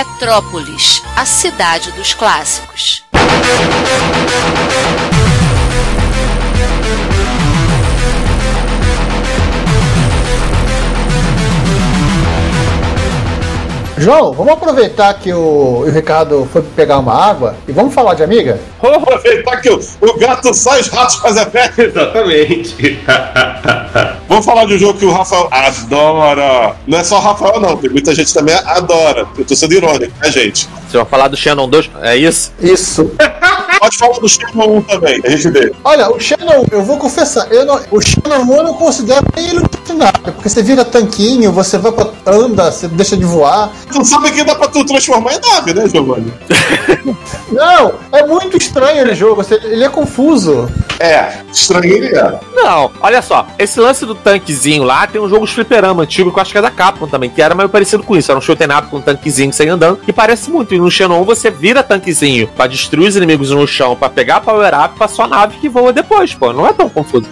Retrópolis, a cidade dos clássicos. João, vamos aproveitar que o, o Ricardo foi pegar uma água e vamos falar de amiga? Vamos aproveitar que o, o gato sai os ratos fazem a festa. Exatamente. Vamos falar de um jogo que o Rafael adora. Não é só o Rafael, não. Tem muita gente também adora. Eu tô sendo irônico, né, gente? Você vai falar do Shannon 2? É isso? Isso. Pode falar do Shenmue 1 também, a gente vê. Olha, o Shannon, eu vou confessar, eu não, o Shannon 1 eu não considero ele um nada, porque você vira tanquinho, você vai pra, anda, você deixa de voar. Tu sabe que dá pra tu transformar em nave, né, Giovanni? Não, é muito estranho ele jogo, você- ele é confuso. É, estranho ele é. Não, olha só. Esse lance do tanquezinho lá tem um jogo de fliperama antigo que eu acho que é da Capcom também, que era meio parecido com isso. Era um shoot'em up com um tanquezinho sem andando, que parece muito. E no Shannon você vira tanquezinho pra destruir os inimigos no chão, pra pegar power up pra sua nave que voa depois, pô. Não é tão confuso.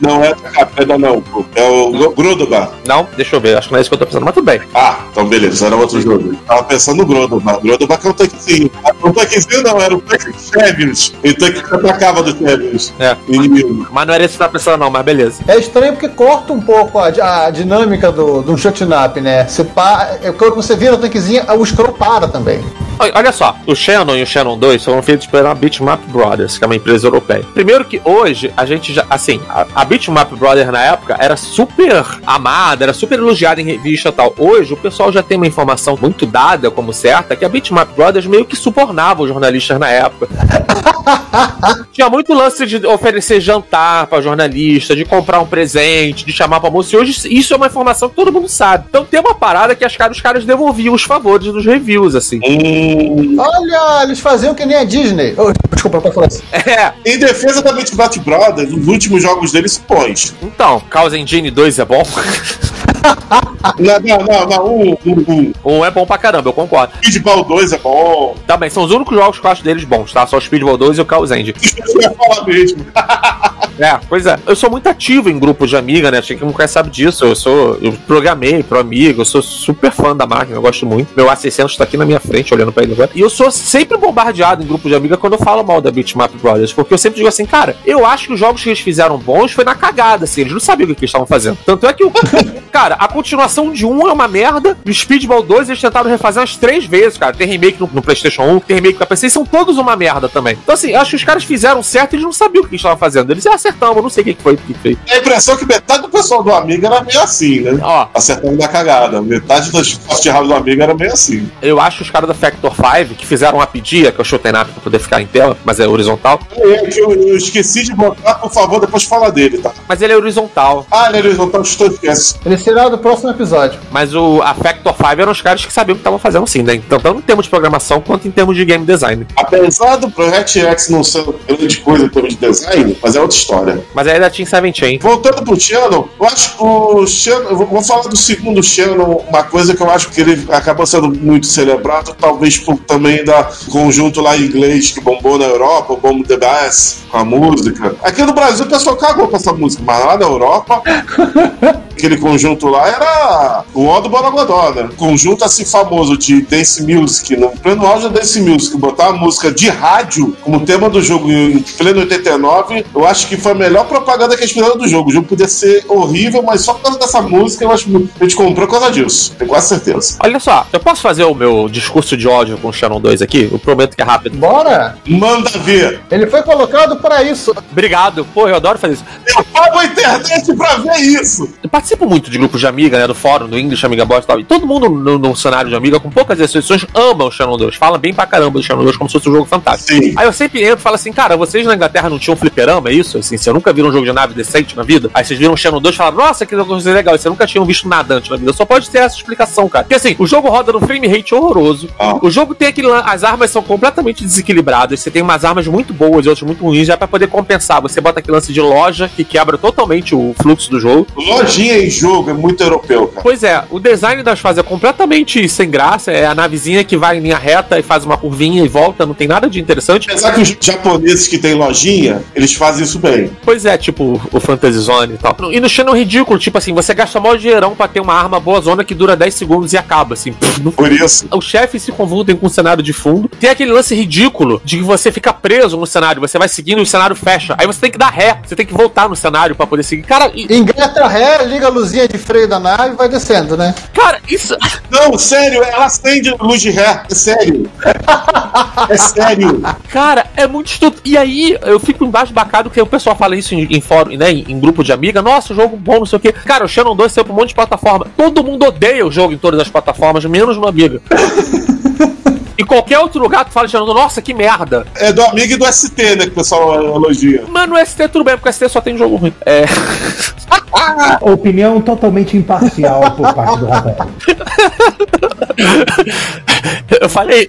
Não é da Capeda, não. pô. É o Grodobar. Não, deixa eu ver. Acho que não é isso que eu tô pensando, mas tudo bem. Ah, então beleza, era outro jogo. Tava pensando no Grodobar. Grodobar que é um tanquezinho. Não um tanquezinho não, era um tanque de Chevios. E o tanque que atacava do Chevios. É. Inimigo. Mas não era isso que você tá pensando, não, mas beleza. É estranho porque corta um pouco a, a dinâmica do, do shutting up, né? Você pa, é, quando você vira o tanquezinho, o scroll para também. Olha só, o Shannon e o Shannon 2 foram feitos pela Bitmap Brothers, que é uma empresa europeia. Primeiro que hoje a gente já, assim, a, a Bitmap Brothers na época era super amada, era super elogiada em revista e tal. Hoje o pessoal já tem uma informação muito dada como certa que a Bitmap Brothers meio que subornava os jornalistas na época. Tinha muito lance de oferecer jantar pra jornalista, de comprar um presente, de chamar pra almoço. E hoje isso é uma informação que todo mundo sabe. Então tem uma parada que as caras, os caras devolviam os favores dos reviews, assim. Hum, Olha, eles faziam que nem a Disney. Oh, desculpa, pode falar assim. É, Em defesa da Bitbat Brothers, os últimos jogos deles são bons. então, Chaos Engine 2 é bom. Não, não, não, não. Um, um, um. Um é bom pra caramba, eu concordo. Speedball 2 é bom. Também, são os únicos jogos que eu acho deles bons, tá? Só o Speedball 2 e o Chaos Engine. Isso eu ia falar mesmo. É, pois é. Eu sou muito ativo em grupos de amiga, né? Acho que não sabe disso. Eu sou. Eu programei pro amigo, eu sou super fã da máquina, eu gosto muito. Meu A600 tá aqui na minha frente, olhando pra ele agora. E eu sou sempre bombardeado em grupos de amiga quando eu falo mal da Bitmap Brothers, porque eu sempre digo assim, cara, eu acho que os jogos que eles fizeram bons foi na cagada, assim. Eles não sabiam o que eles estavam fazendo. Tanto é que o. cara, a continuação de um é uma merda. E o Speedball 2 eles tentaram refazer umas três vezes, cara. Tem remake no, no PlayStation 1, tem remake pra PC, e são todos uma merda também. Então, assim, eu acho que os caras fizeram certo e eles não sabiam o que eles estavam fazendo. Eles "Ah, acertamos, eu não sei o que que foi que fez. A impressão é que metade do pessoal do Amiga era meio assim, né? Ó, Acertando na cagada. Metade dos post errados do Amiga era meio assim. eu acho que os caras da Factor 5 que fizeram uma pedia, que eu chutei na pra poder ficar em tela, mas é horizontal. É, que eu, eu esqueci de botar, por favor, depois fala dele, tá? Mas ele é horizontal. Ah, ele é horizontal, estou esquece. Ele será do próximo episódio. Mas o, a Factor 5 eram os caras que sabiam o que estavam fazendo sim, né? Então, tanto em termos de programação quanto em termos de game design. Apesar do Project X não ser grande coisa em termos de design, mas é outra história. Mas aí é da Team 17. Voltando pro Shannon, eu acho que o Shannon. eu Vou vou falar do segundo Shannon, uma coisa que eu acho que ele acabou sendo muito celebrado, talvez por também da conjunto lá em inglês que bombou na Europa, o Bomb the Bass, com a música. Aqui no Brasil o pessoal cagou com essa música, mas lá na Europa. Aquele conjunto lá era o O do Borogodó, né? Conjunto assim famoso de Dance Music, no pleno auge da Dance Music, botar a música de rádio como tema do jogo em pleno 89, eu acho que foi a melhor propaganda que eles fizeram do jogo. O jogo podia ser horrível, mas só por causa dessa música eu acho que a gente comprou por causa disso. Tenho quase certeza. Olha só, eu posso fazer o meu discurso de ódio com o Shannon 2 aqui? Eu prometo que é rápido. Bora! Manda ver! Ele foi colocado para isso. Obrigado. Pô, eu adoro fazer isso. Eu pago a internet pra ver isso! Participa participo muito de grupos de amiga, né? Do fórum, do English Amiga Boss e tal. E todo mundo no, no cenário de amiga, com poucas exceções, ama o Shadow 2. Fala bem pra caramba do Shadow 2 como se fosse um jogo fantástico. Sim. Aí eu sempre entro e falo assim, cara, vocês na Inglaterra não tinham fliperama, é isso? Assim, você nunca viram um jogo de nave decente na vida? Aí vocês viram o Shadow 2 e falaram, nossa, que jogo legal. E você nunca tinham visto nada antes na vida. Só pode ter essa explicação, cara. Porque assim, o jogo roda no frame rate horroroso. Ah. O jogo tem aquele. As armas são completamente desequilibradas. Você tem umas armas muito boas e outras muito ruins, já pra poder compensar. Você bota aquele lance de loja que quebra totalmente o fluxo do jogo. Lojinha em jogo é muito europeu, cara. Pois é, o design das fases é completamente sem graça. É a navezinha que vai em linha reta e faz uma curvinha e volta, não tem nada de interessante. Apesar que os japoneses que têm lojinha, eles fazem isso bem. Pois é, tipo o Fantasy Zone e tal. E no Channel é ridículo, tipo assim, você gasta mó dinheirão pra ter uma arma boa zona que dura 10 segundos e acaba, assim. Não Por isso. os chefes se convultem com o cenário de fundo. Tem aquele lance ridículo de que você fica preso no cenário, você vai seguindo e o cenário fecha. Aí você tem que dar ré, você tem que voltar no cenário pra poder seguir. Cara, e- Engata ré, liga a luzinha de freio da nave e vai descendo, né? cara, isso. Não, sério, ela acende luz de ré. É sério. É sério. Cara, é muito estúpido. E aí, eu fico embasbacado que o pessoal fala isso em, em fórum, né? Em, em grupo de amiga. Nossa, jogo bom, não sei o quê. Cara, o Shannon 2 saiu pra um monte de plataforma. Todo mundo odeia o jogo em todas as plataformas, menos no Amiga. Em qualquer outro lugar, tu fala 2, nossa, que merda. É do amigo e do ST, né? Que o pessoal elogia. Mas no ST tudo bem, porque o ST só tem jogo ruim. É. Opinião totalmente imparcial por parte do Rafael. Eu falei.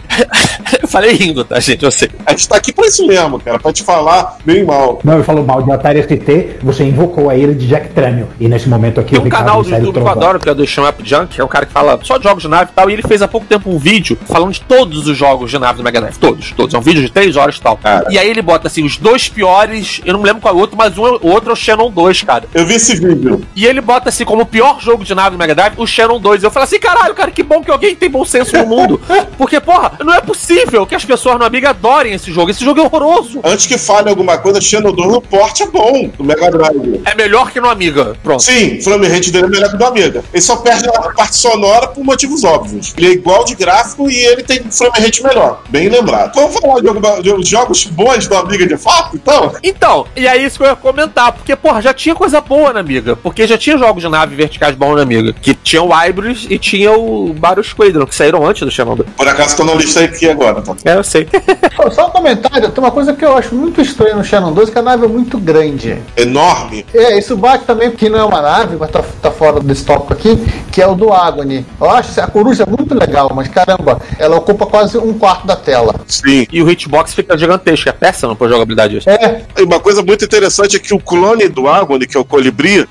Eu falei rindo, tá, gente? Eu sei. A gente tá aqui pra isso mesmo, cara. Pra te falar bem mal. Não, ele falou mal de Atari ST, você invocou a ira de Jack Tramiel. E nesse momento aqui Tem o um canal do YouTube que eu adoro, que é do Show Up Junk, que é um cara que fala só de jogos de nave e tal, e ele fez há pouco tempo um vídeo falando de todos os jogos de nave do Mega Drive. Todos, todos. É um vídeo de 3 horas e tal. Cara. E aí ele bota assim, os dois piores, eu não me lembro qual é o outro, mas um, o outro é o Shannon 2, cara. Eu vi esse vídeo. E ele bota assim como o pior jogo de nave do Mega Drive, o Shannon 2. Eu falo assim, caralho, cara, que bom que alguém tem bom senso no mundo. Porque, porra, não é possível que as pessoas no Amiga adorem esse jogo. Esse jogo é horroroso. Antes que fale alguma coisa, Shadow 2 no porte é bom, do Mega Drive. É melhor que no Amiga. Pronto. Sim, o frame rate dele é melhor que do Amiga. Ele só perde a parte sonora por motivos óbvios. Ele é igual de gráfico e ele tem frame rate melhor. Bem lembrado. Vamos falar de, alguma- de jogos bons do Amiga de fato, então? Então, e é isso que eu ia comentar, porque, porra, já tinha coisa boa na Amiga, porque já tinha jogos de nave verticais bons na Amiga, que tinha o Hybrid e tinha o Battle Squadron, que saíram antes do 2. Por acaso tô na lista aqui agora, tá? É, eu sei. Só um comentário, tem uma coisa que eu acho muito estranha no Shannon 2, que a nave é muito grande. Enorme. É, isso bate também, que não é uma nave, mas tá, tá fora desse tópico aqui, que é o do Agony. Eu acho a coruja muito legal, mas caramba, ela ocupa quase um quarto da tela. Sim. E o hitbox fica gigantesco, é péssimo pra jogabilidade. É, E uma coisa muito interessante é que o clone do Agony, que é o Colibri,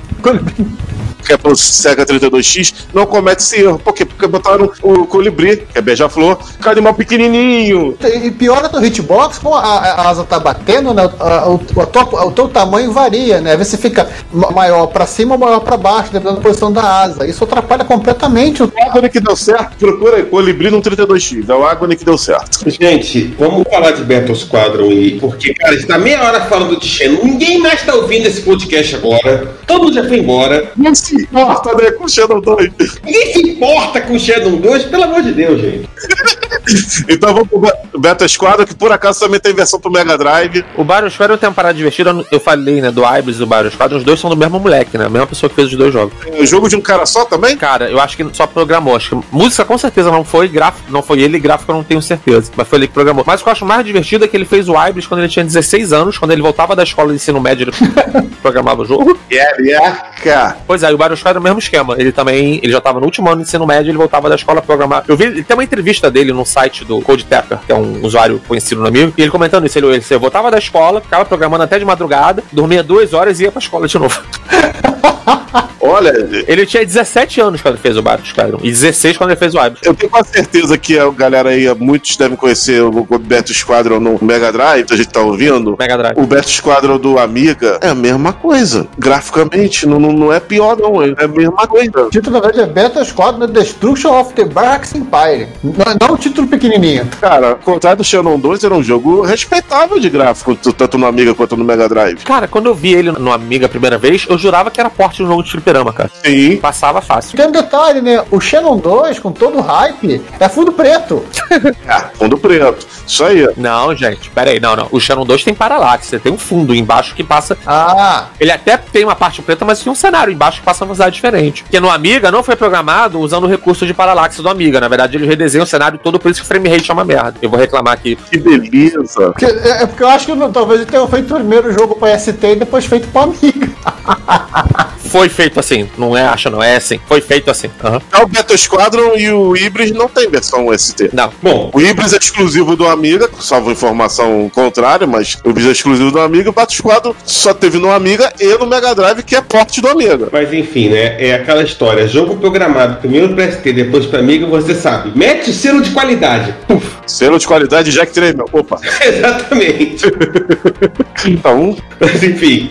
que é pro Sega 32X, não comete esse erro. Por quê? Porque botaram o Colibri, que é beija-flor, com animal pequenininho. E pior é no hitbox, como a, a asa tá batendo, né? a- o, o, o teu tamanho varia, né? Às vezes você fica ma- maior pra cima ou maior pra baixo, dependendo da posição da asa. Isso atrapalha completamente o. O Agony que deu certo, procura aí, Colibri no 32X. É o Agony que deu certo. Gente, vamos falar de Battle Squadron aí, porque, cara, a gente tá meia hora falando de Shenmue, ninguém mais tá ouvindo esse podcast agora, todo mundo já foi embora, Não se importa, né, com o Shadow 2. ninguém se importa com Shadow 2, pelo amor de Deus, gente. Então vamos pro Be- Beta Squadron, que por acaso também tem versão pro Mega Drive. O Battle Squadron tem uma parada divertida, eu- eu falei, né, do Hybrid e do Battle Squadron, os dois são do mesmo moleque, né, a mesma pessoa que fez os dois jogos. É jogo de um cara só também? Cara, eu acho que só programou. Acho que música com certeza não foi, gráfico não foi ele, gráfico eu não tenho certeza. Mas foi ele que programou. Mas o que eu acho mais divertido é que ele fez o Hybrid quando ele tinha 16 anos, quando ele voltava da escola de ensino médio, ele programava o jogo. Yeah, yeah, cara. Pois é, e o Battle Squadron é o mesmo esquema. Ele também, ele já tava no último ano de ensino médio, ele voltava da escola a programar. Eu vi, ele tem uma entrevista dele no site do Code Tapper, que é um usuário conhecido no amigo, e ele comentando isso, ele, ele, ele voltava da escola, ficava programando até de madrugada, dormia duas horas e ia pra escola de novo. Olha, Ele tinha 17 anos quando ele fez o Battle Squadron, e 16 quando ele fez o Hybrid. eu tenho quase certeza que a galera aí, muitos devem conhecer o Beto Squadron no Mega Drive, a gente tá ouvindo. Mega Drive. O Beto Squadron do Amiga é a mesma coisa. Graficamente, não, não, não é pior, não. É a mesma coisa. O título, na verdade, é Beta Squadron Destruction of the Barracks Empire. Não, não um título pequenininho. Cara, ao contrário do Shannon 2, era um jogo respeitável de gráfico, tanto no Amiga quanto no Mega Drive. Cara, quando eu vi ele no Amiga a primeira vez, eu jurava que era porte de um jogo de fliperama, cara. Sim. Passava fácil. Tem um detalhe, né? O Shannon 2, com todo o hype, é fundo preto. Ah, fundo preto. Isso aí. Não, gente, pera aí, não, não. O Shannon 2 tem paralaxe, você tem um fundo embaixo que passa. Ah, Ele até tem uma parte preta, mas tem um cenário embaixo que passa uma velocidade diferente. Porque no Amiga não foi programado usando o recurso de paralaxe do Amiga. Na verdade, ele redesenha o cenário todo, por isso que o frame rate é uma merda. Eu vou reclamar aqui. Que beleza. porque- é é porque eu acho que não- talvez ele tenha feito o primeiro jogo pra ST e depois feito pra Amiga. Foi feito assim, não é, acha, não é assim. Foi feito assim. Aham. Já o Battle Squadron e o Ibris não tem versão ST. Não. Bom, O Ibris é exclusivo do Amiga, salvo informação contrária, mas o Ibris é exclusivo do Amiga. O Battle Squadron só teve no Amiga e no Mega Drive, que é porte do Amiga. mas enfim, né? É aquela história. Jogo programado primeiro pra ST, depois pra Amiga, você sabe. Mete o selo de qualidade. Puf. Selo de qualidade Jack Tremel. Opa. Exatamente. Então, Mas enfim,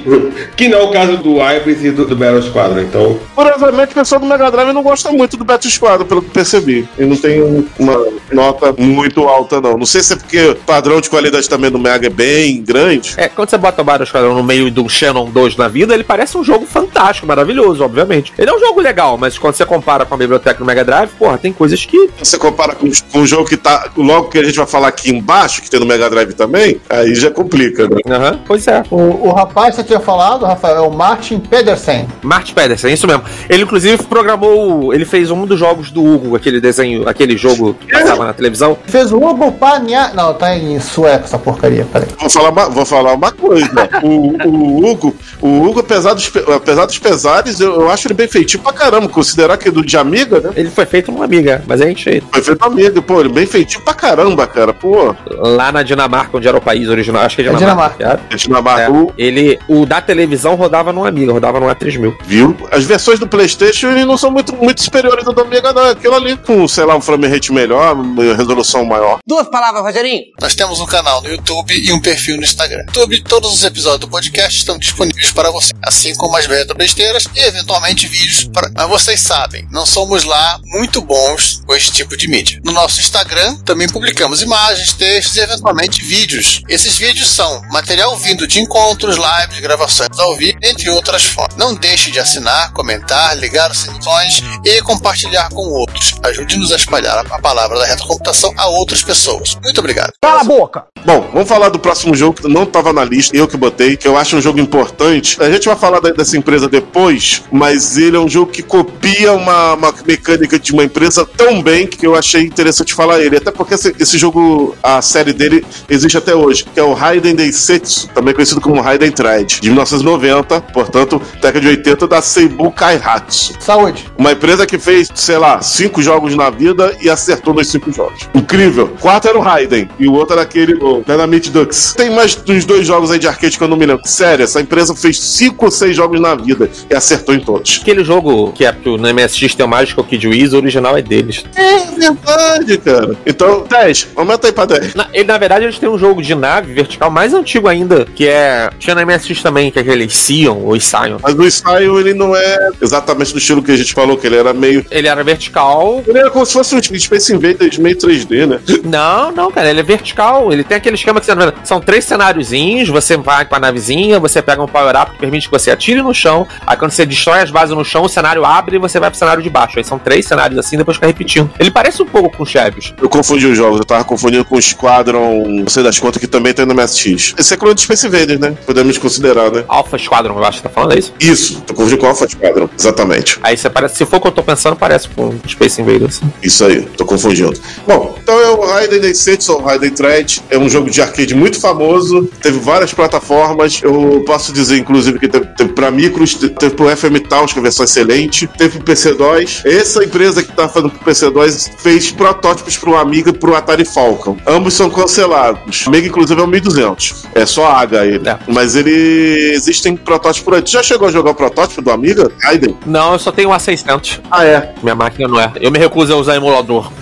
que não é o caso do Ibris e do, do Battle Squadron. Então, Curiosamente, o pessoal do Mega Drive não gosta muito do Battle Squadron, pelo que percebi. E não tem um- uma nota muito alta, não. Não sei se é porque o padrão de qualidade também do Mega é bem grande. É, quando você bota o Battle Squadron no meio do Shannon 2 na vida, ele parece um jogo fantástico, maravilhoso, obviamente. Ele é um jogo legal, mas quando você compara com a biblioteca do Mega Drive, porra, tem coisas que. Você compara com, com o jogo que tá. Logo que a gente vai falar aqui embaixo, que tem no Mega Drive também, aí já complica, né? Aham, pois é. O, o rapaz que você tinha falado, Rafael, é o Martin Pedersen. Martin Pedersen, é isso mesmo. Ele, inclusive, programou. Ele fez um dos jogos do Hugo, aquele desenho, aquele jogo que passava na televisão. Fez o Hugo Pania. Não, tá em sueco essa porcaria, peraí. Vou falar uma, vou falar uma coisa. o, o Hugo, o Hugo, apesar dos, apesar dos pesares, eu, eu acho ele bem feitinho pra caramba. Considerar que é do de amiga, né? Ele foi feito uma amiga, mas é encheio. Foi feito amiga, pô, ele bem feitinho pra caramba, cara, pô. Lá na Dinamarca, onde era o país original, acho que é, é Dinamarca. É Dinamarca. É Dinamarca. É. Ele, o da televisão rodava numa amiga, rodava numa 3000. Viu? As versões do PlayStation não são muito, muito superiores do Mega, não. É aquilo ali com, sei lá, um frame rate melhor, resolução maior. Duas palavras, Rogerinho. Nós temos um canal no YouTube e um perfil no Instagram. YouTube, todos os episódios do podcast estão disponíveis para você, assim como as merda besteiras e eventualmente vídeos. para Mas vocês sabem, não somos lá muito bons com esse tipo de mídia. No nosso Instagram também publicamos imagens, textos e eventualmente vídeos. Esses vídeos são material vindo de encontros, lives, gravações ao vivo, entre outras formas Não deixe de assinar, comentar, ligar os sininhos e compartilhar com outros. Ajude-nos a espalhar a palavra da retrocomputação a outras pessoas. Muito obrigado. Cala a boca! Bom, vamos falar do próximo jogo que não estava na lista, eu que botei, que eu acho um jogo importante. A gente vai falar da- dessa empresa depois, mas ele é um jogo que copia uma, uma mecânica de uma empresa tão bem que eu achei interessante falar ele. Até porque esse, esse jogo, a série dele existe até hoje, que é o Raiden Densetsu, também conhecido como Raiden Trade, de 1990, portanto, década de 80, da Seibu Kaihatsu. Saúde. Uma empresa que fez, sei lá, cinco jogos na vida e acertou nos cinco jogos. Incrível. Quatro era o Raiden e o outro era aquele o Dynamite Ducks. Tem mais uns dois jogos aí de arcade que eu não me lembro. Sério, essa empresa fez cinco ou seis jogos na vida e acertou em todos. Aquele jogo que é pro no MSX tem o Magical Kid Wiz, o original é deles. É verdade, cara. Então, 10. Aumenta aí pra 10. Na, ele, na verdade, eles têm um jogo de nave vertical mais antigo ainda, que é. Tinha no MSX também, que é aquele Sion ou Sion. Mas o Ele não é exatamente do estilo que a gente falou, que ele era meio. Ele era vertical. Ele era como se fosse um Space Invaders meio 3D, né? Não, não, cara, ele é vertical. Ele tem aquele esquema que você tá vendo. São três cenáriozinhos, você vai com a navezinha, você pega um power-up que permite que você atire no chão. Aí quando você destrói as bases no chão, o cenário abre e você vai pro cenário de baixo. Aí são três cenários assim, depois fica repetindo. Ele parece um pouco com Chebios. Eu confundi os jogos, eu tava confundindo com o Squadron, não sei das contas, que também tem no MSX. Esse é clone de Space Invaders, né? Podemos considerar, né? Alpha Squadron, eu acho que tá falando é isso. Isso, tô confundindo com Alpha Squadron, exatamente. Aí você parece, se for o que eu tô pensando, parece com Space Invaders. Isso aí, tô confundindo. Bom, então é o Raiden ou Raiden Thread, é um jogo de arcade muito famoso, teve várias plataformas, eu posso dizer, inclusive, que teve, teve pra micros, te- teve pro FM Towns, que é a versão excelente, teve pro PC-DOS. Essa empresa que tá fazendo pro PC-DOS fez protótipos pro Amiga e pro Atari Falcon. Ambos são cancelados. O Amiga, inclusive, é o 1200. É só H ele. É. Mas ele... existem protótipos por aí. Tu já chegou a jogar o protótipo do Amiga, Raiden? Não, eu só tenho um A600. Ah, é. Minha máquina não é. Eu me recuso a usar emulador.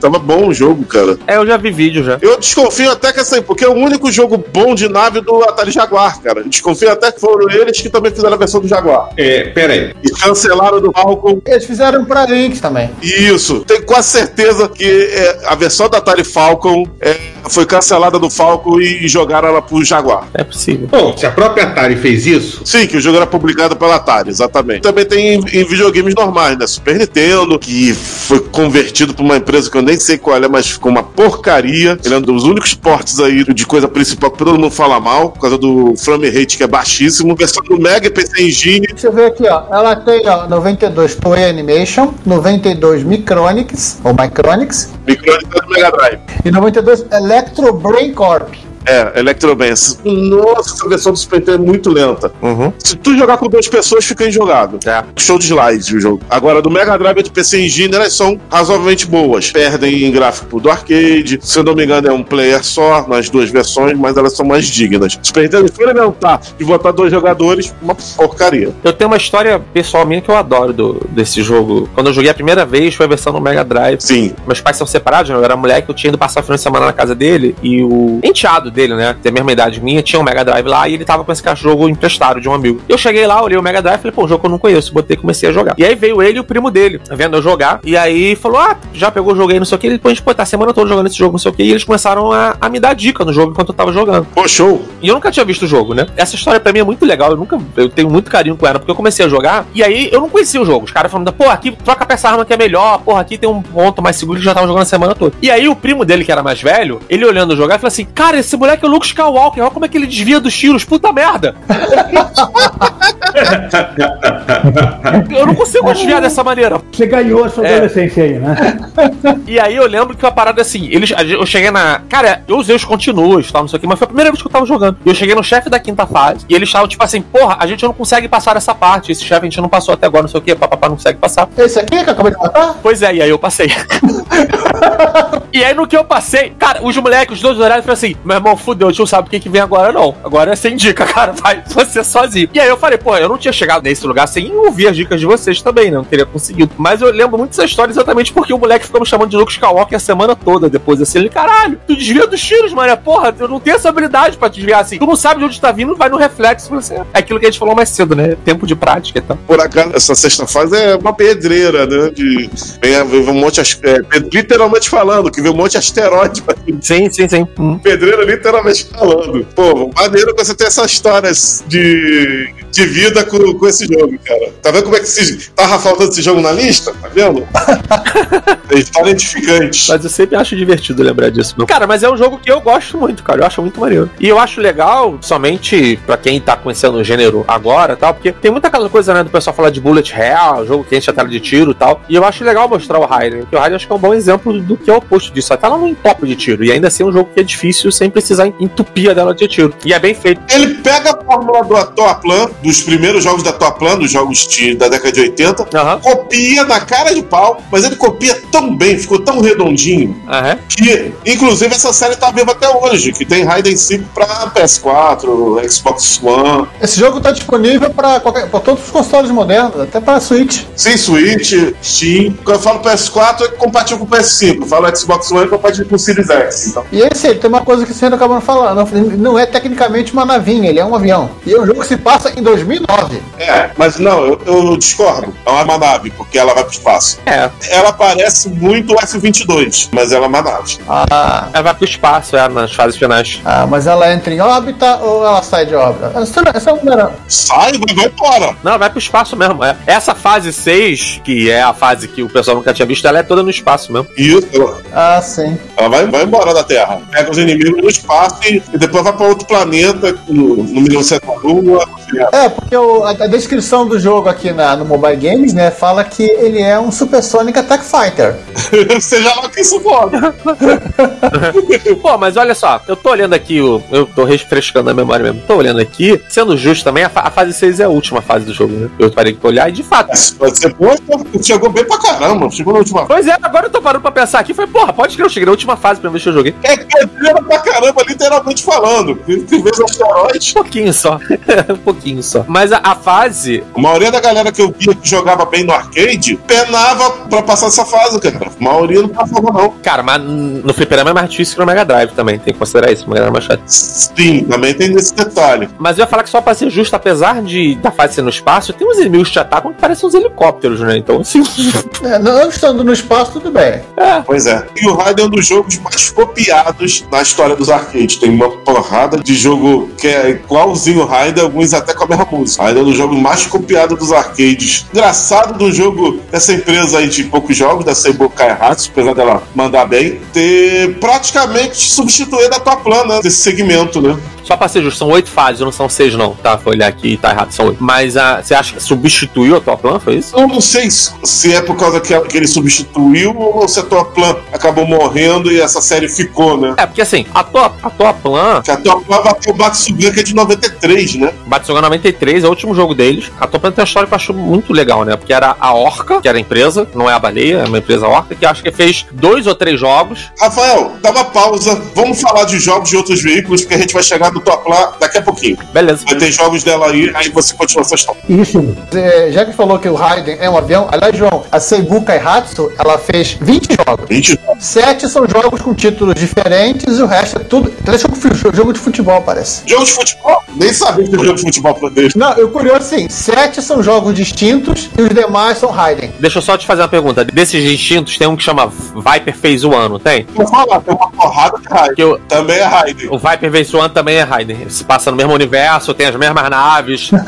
Tava bom o jogo, cara. É, eu já vi vídeo já. Eu desconfio até que assim, porque é o único jogo bom de nave do Atari Jaguar, cara. Eu desconfio até que foram eles que também fizeram a versão do Jaguar. É, pera aí. E cancelaram do Falcon. Eles fizeram pra Lynx também. Isso. Tenho quase certeza que é, a versão da Atari Falcon é, foi cancelada do Falcon e, e jogaram ela pro Jaguar. É possível. Bom, se a própria Atari fez isso, Sim, que o jogo era publicado pela Atari, exatamente. Também tem em, em videogames normais, né? Super Nintendo, que foi convertido por uma empresa que eu nem sei qual é, mas ficou uma porcaria. Ele é um dos únicos portes aí de coisa principal que todo mundo fala mal, por causa do frame rate que é baixíssimo. Versão do Mega PC Engine. Deixa eu ver aqui, ó. Ela tem, ó, 92 Toei Animation, 92 Micronics, ou Micronics, Micronics do Mega Drive. e 92 Electro Brain Corp. É, Electrobance. Nossa, essa versão do Super Nintendo é muito lenta. Uhum. Se tu jogar com duas pessoas, fica injogável. É. Show de slides o jogo. Agora, do Mega Drive e do PC Engine, elas são razoavelmente boas. Perdem em gráfico do arcade. Se eu não me engano, é um player só nas duas versões, mas elas são mais dignas. Super Nintendo experimentar e botar dois jogadores, uma porcaria. Eu tenho uma história pessoal minha que eu adoro do- desse jogo. Quando eu joguei a primeira vez, foi a versão no Mega Drive. Sim. Meus pais são separados, né? eu era moleque, eu tinha ido passar o final de semana na casa dele e o enteado dele, né? Tem a mesma idade minha, tinha um Mega Drive lá e ele tava com esse cachorro emprestado de um amigo. Eu cheguei lá, olhei o Mega Drive e falei, pô, um jogo que eu não conheço, botei e comecei a jogar. E aí veio ele e o primo dele, vendo eu jogar, e aí falou, ah, já pegou o jogo aí, não sei o que, ele depois, pô, tá a semana toda jogando esse jogo, não sei o que, e eles começaram a, a me dar dica no jogo enquanto eu tava jogando. Pô, show. E eu nunca tinha visto o jogo, né? Essa história pra mim é muito legal. Eu nunca. Eu tenho muito carinho com ela, porque eu comecei a jogar e aí eu não conhecia o jogo. Os caras falando, pô, aqui troca pra essa arma que é melhor, porra, aqui tem um ponto mais seguro que já tava jogando a semana toda. E aí o primo dele, que era mais velho, ele olhando jogar, falou assim: Cara, esse moleque é o Luke Skywalker, olha como é que ele desvia dos tiros, puta merda! eu não consigo desviar dessa maneira. Você ganhou a sua É. adolescência aí, né? E aí eu lembro que uma parada assim, eles, eu cheguei na. Cara, eu usei os continuos, tal, não sei o que, mas foi a primeira vez que eu tava jogando. E eu cheguei no chefe da quinta fase, e eles estavam tipo assim, porra, a gente não consegue passar essa parte, esse chefe a gente não passou até agora, não sei o que, papapá não consegue passar. Esse aqui que eu acabei de matar? Pois é, e aí eu passei. e aí no que eu passei, cara, os moleques, os dois horários, falaram assim: meu irmão, fudeu, não sabe o que, que vem agora, não. Agora é sem dica, cara, vai você sozinho. E aí eu falei, pô, eu não tinha chegado nesse lugar sem ouvir as dicas de vocês também, né? Não teria conseguido. Mas eu lembro muito dessa história exatamente porque o moleque ficou me chamando de Luke Skywalker a semana toda depois, assim, ele, caralho, tu desvia dos tiros, mano, é porra, eu não tenho essa habilidade pra desviar assim. Tu não sabe de onde tá vindo, vai no reflexo, você. É aquilo que a gente falou mais cedo, né? Tempo de prática e tal. Por acaso, essa sexta fase é uma pedreira, né? De, vem, vem um monte, de é, literalmente falando, que vem um monte de asteroide. Sim, sim, sim. Hum. Pedreira literalmente falando. Pô, maneiro você tem essas histórias de, de vida com, com esse jogo, cara. Tá vendo como é que se, tava faltando esse jogo na lista? Tá vendo? é história edificante. Mas eu sempre acho divertido lembrar disso. Meu. Cara, mas é um jogo que eu gosto muito, cara. Eu acho muito maneiro. E eu acho legal, somente pra quem tá conhecendo o gênero agora e tal, porque tem muita aquela coisa, né, do pessoal falar de bullet hell, jogo que enche a tela de tiro e tal. E eu acho legal mostrar o Raiden, porque o Raiden acho que é um bom exemplo do que é o oposto disso. Até lá no entope de tiro. E ainda assim é um jogo que é difícil sem precisar entupir a dela de tiro. E é bem feito. Ele pega a fórmula do Atoaplan, dos primeiros jogos da Atoaplan, dos jogos de- da década de 80, Aham. copia na cara de pau, mas ele copia tão bem, ficou tão redondinho, Aham. que, inclusive, essa série tá viva até hoje, que tem Raiden 5 pra PS4, Xbox One, Esse jogo tá disponível pra, qualquer, pra todos os consoles modernos, até pra Switch. sem Switch, Steam. Quando eu falo PS4, é compatível com o PS5. Eu falo Xbox One, é compatível com o Series X. Então, E esse ele tem uma coisa que você ainda acabou de falar, não, não é tecnicamente uma navinha, ele é um avião. E é um jogo que se passa em 2009. é, mas não, eu, eu discordo. É uma nave, porque ela vai pro espaço. É. Ela parece muito o F-22, mas ela é uma nave. Ah, Ela vai pro espaço, é, nas fases finais. ah, mas ela entra em órbita ou ela sai de órbita? Essa, não- essa não era. Sai, vai, vai embora. Não, vai pro espaço mesmo. É. Essa fase 6, que é a fase que o pessoal nunca tinha visto, ela é toda no espaço mesmo. Isso, Ah, sim. ela vai, vai embora da Terra. Pega os inimigos no espaço e, e depois vai pra outro planeta, no, no milhão de da Lua. É, porque o- a, a descrição do jogo aqui na, no Mobile Games, né, fala que ele é um Supersonic Attack Fighter. Seja lá o que isso for. Pô, mas olha só, eu tô olhando aqui, o- eu tô refrescando a memória mesmo. Tô olhando aqui, sendo justo também, a, fa- a fase 6 é a última fase do jogo, né? Eu parei pra olhar e de fato. Pode ser bom, então, chegou bem pra caramba. Chegou na última Pois é, agora eu tô parando pra pensar aqui. Foi, porra, pode que eu cheguei na última fase pra ver se eu joguei. É pedreira pra caramba, literalmente falando. Tem vezes asteroides. Um pouquinho só. um pouquinho só. Mas a, a fase. A maioria da galera que eu via que jogava bem no arcade penava pra passar essa fase, cara. A maioria não passava, não. Cara, mas no fliperama é mais difícil que no Mega Drive também, tem que considerar isso. O Mega Drive é mais chato. Sim, também tem esse detalhe. Mas eu ia falar que só pra ser justo, apesar de da fase ser no espaço, tem uns inimigos que te atacam que parecem uns helicópteros, né? Então, assim. É, não estando no espaço, tudo bem. Pois é. E o Raiden é um dos jogos mais copiados na história dos arcades. Tem uma porrada de jogo que é igualzinho o Raiden, alguns até com a mesma música. Raiden é um dos jogos mais copiados dos arcades. Engraçado do jogo dessa empresa aí de poucos jogos, da Seibo Kaihatsu, apesar dela mandar bem, ter praticamente substituído a tua plana desse segmento, né? Só pra ser justo, são oito fases, não são seis, não. Tá, foi olhar aqui, tá errado, são oito. Mas ah, você acha que substituiu a tua plan? Foi isso? Eu não sei se é por causa que, ele substituiu ou se a tua plan acabou morrendo e essa série ficou, né? É, porque assim, a tua, a tua plan, Que a tua plan vai ter o Batsugan que é de 93, né? Batsugan 93 é o último jogo deles. A plan tem uma história que eu acho muito legal, né? Porque era a Orca, que era a empresa, não é a baleia, é uma empresa Orca, que acho que fez dois ou três jogos. Rafael, dá uma pausa. Vamos falar de jogos de outros veículos, porque a gente vai chegar no tua plan daqui a pouquinho. Beleza. Vai ter jogos dela aí, aí você continua essa história. Isso. É, já que falou que o Raiden é um avião, aliás, João, a Seibu Kaihatsu, ela fez 20 jogos. 20 Sete são jogos com títulos diferentes e o resto é tudo. Jogo, fu- jogo de futebol, parece. Jogo de futebol? Nem sabia que jogo de futebol pra dele. Não, eu curioso assim, sete são jogos distintos e os demais são Raiden. Deixa eu só te fazer uma pergunta. Desses distintos, tem um que chama Viper Phase One, não tem? Vou falar, tem uma porrada de Raiden. O, Também é Raiden. o Viper Phase One também é Raiden. Se passa no mesmo universo, tem as mesmas naves.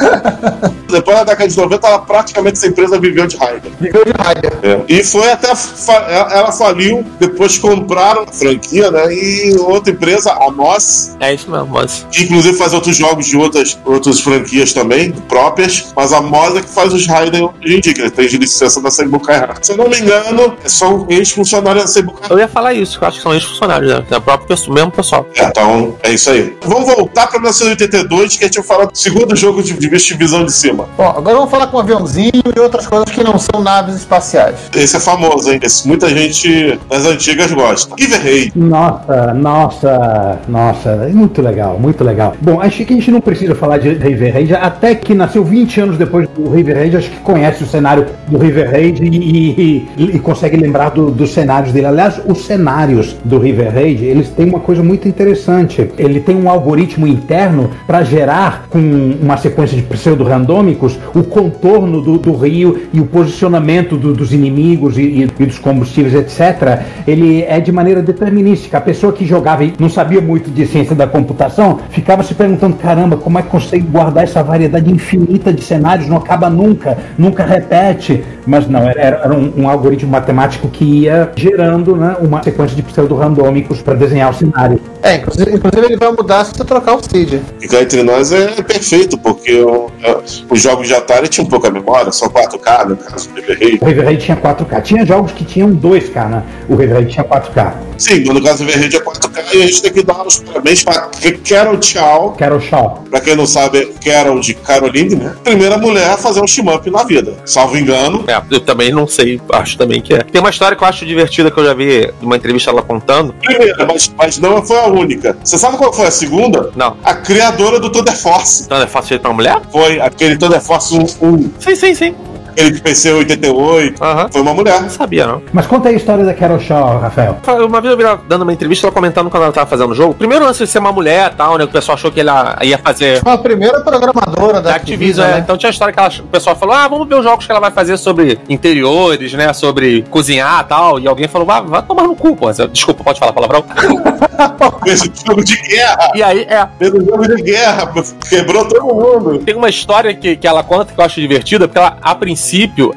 Depois da década de 90, ela praticamente essa empresa viveu de Raiden. Nível de Raiden. E foi até. fa- Ela faliu, depois compraram a franquia, né? E outra empresa, a Moss, É isso mesmo, mas. que inclusive faz outros jogos de outras, outras franquias também, próprias, mas a é que faz os Raiden hoje em dia, que tem de licença da Seibu Kaihatsu. Se eu não me engano, é só um ex-funcionário da Seibu Kaihatsu. Eu ia falar isso, que eu acho que são ex-funcionários, né? É o próprio pessoal, mesmo pessoal. É, Então, é isso aí. Vamos voltar para 1982, que a gente vai falar do segundo jogo de, de visão de cima. Bom, agora vamos falar com um aviãozinho e outras coisas que não são naves espaciais. Esse é famoso, hein? Esse muita gente das antigas gosta. River Raid. Nossa, nossa, nossa, é muito legal, muito legal. Bom, acho que a gente não precisa falar de River Raid, até que nasceu 20 anos depois do River Raid, acho que conhece o cenário do River e, e- e consegue lembrar do- dos cenários dele. Aliás, os cenários do River Raid, eles têm uma coisa muito interessante. Ele tem um algoritmo interno para gerar, com uma sequência de pseudo-randômicos, o contorno do, do rio e o posicionamento do- dos inimigos e- e dos combustíveis, etc. Ele é de maneira determinística. A pessoa que jogava e não sabia muito de ciência da computação ficava se perguntando: caramba, como é que consegue guardar essa variedade infinita de cenários? Não acaba nunca, nunca repete. Mas não, era, era um, um algoritmo matemático que ia gerando né, uma sequência de pseudo-randômicos para desenhar o cenário. É, inclusive, inclusive ele vai mudar se você trocar o Cid. Ficar entre nós é perfeito, porque o- é, os jogos de Atari tinham pouca memória, só 4K, no caso do River Raid. O River Raid tinha 4K. Tinha jogos que tinham 2K, né? O River Raid tinha 4K. Sim, no caso Raid é 4K e a gente tem que dar os parabéns para Carol Chow. Carol Shaw. Pra quem não sabe, Carol de Caroline, né? Primeira mulher a fazer um shmup na vida. Salvo engano. É, eu também não sei, acho também que é. Tem uma história que eu acho divertida que eu já vi numa entrevista ela contando. Primeira, mas, mas não foi a única. Você sabe qual foi a segunda? Não. A criadora do Thunder Force. É fácil jeito pra uma mulher? Foi aquele Thunder Force 1, 1 Sim, sim, sim. Aquele de PC 88. Aham. Foi uma mulher. Não sabia, não. Mas conta aí a história da Carol Shaw, Rafael. Uma vez eu vi ela dando uma entrevista, ela comentando quando ela tava fazendo o jogo. Primeiro lance de ser uma mulher e tal, né? que O pessoal achou que ela ia fazer. Foi a primeira programadora da Da Activision, né? é. Então tinha a história que ela- o pessoal falou: ah, vamos ver os jogos que ela vai fazer sobre interiores, né? Sobre cozinhar e tal. E alguém falou: vai, vai tomar no cu, pô. Desculpa, pode falar palavrão? Fez um jogo de guerra. E aí, é. Fez um jogo de guerra. Quebrou todo mundo. Tem uma história que, que ela conta que eu acho divertida, porque ela, a princípio,